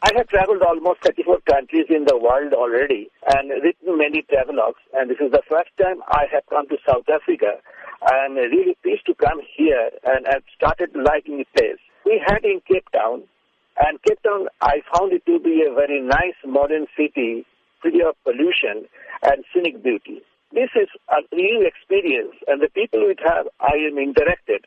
I have traveled almost 34 countries in the world already and written many travelogues and this is the first time I have come to South Africa. I am really pleased to come here and I've started liking the place. We had in Cape Town and Cape Town I found it to be a very nice modern city free of pollution and scenic beauty. This is a new experience and the people with whom I am interacted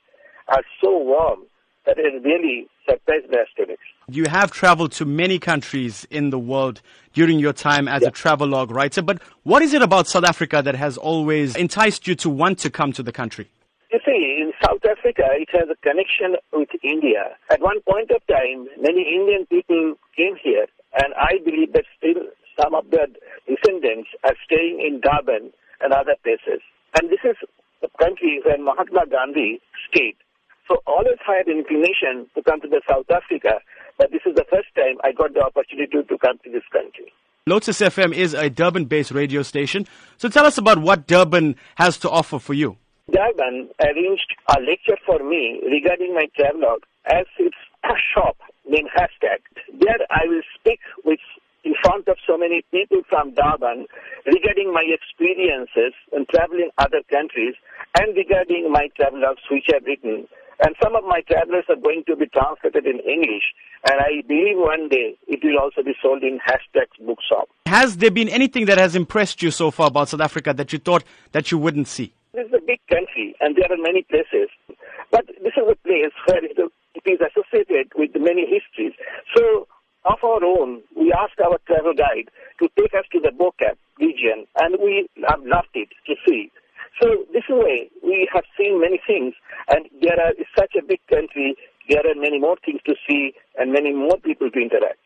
are so warm that it really surprised me yesterday. You have traveled to many countries in the world during your time as Yeah. a travelogue writer, but what is it about South Africa that has always enticed you to want to come to the country? You see, in South Africa, it has a connection with India. At one point of time, many Indian people came here, and I believe that still some of their descendants are staying in Durban and other places. And this is the country where Mahatma Gandhi stayed. So always had an inclination to come to the South Africa, but this is the first time I got the opportunity to, come to this country. Lotus FM is a Durban based radio station, so tell us about what Durban has to offer for you. Durban arranged a lecture for me regarding my travelogue as its a shop named Hashtag. There I will speak with in front of so many people from Durban regarding my experiences in traveling other countries and regarding my travelogues which I've written. And some of my travelers are going to be translated in English. And I believe one day it will also be sold in Hashtag's bookshop. Has there been anything that has impressed you so far about South Africa that you thought that you wouldn't see? This is a big country, and there are many places. But this is a place where it is associated with many histories. So, of our own, we asked our travel guide to take us to the Bo-Kaap region, and we have loved it to see. So, this way, we have seen many things, and there are such a big country. There are many more things to see, and many more people to interact.